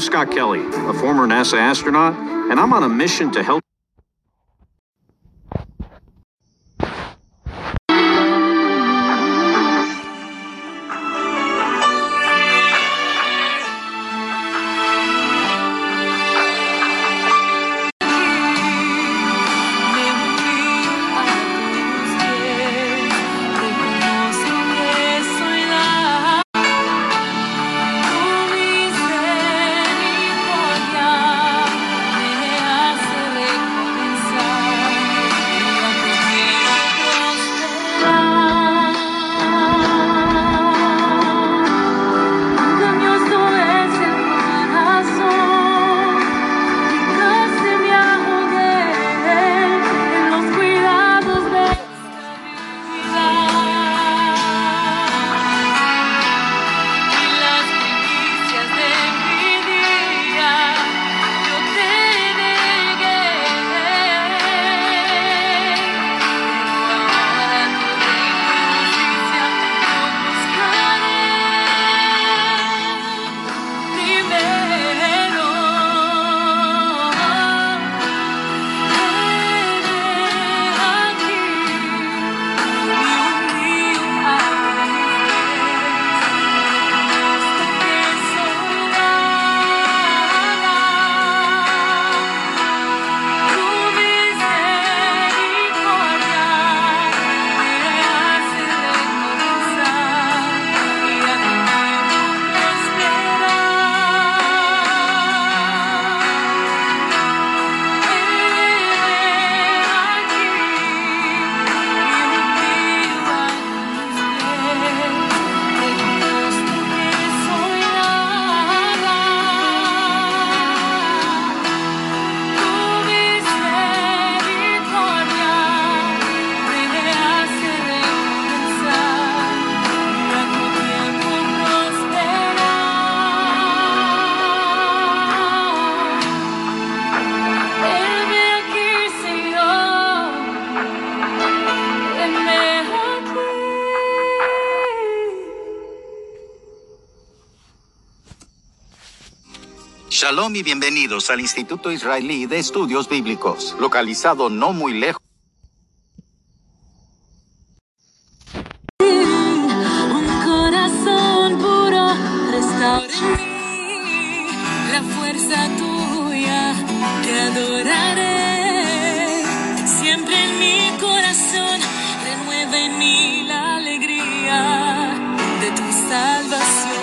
I'm Scott Kelly, a former NASA astronaut, and I'm on a mission to help. Shalom y bienvenidos al Instituto Israelí de Estudios Bíblicos, localizado no muy lejos. Un corazón puro restaura en mí la fuerza tuya, te adoraré. Siempre en mi corazón renueve en mí la alegría de tu salvación.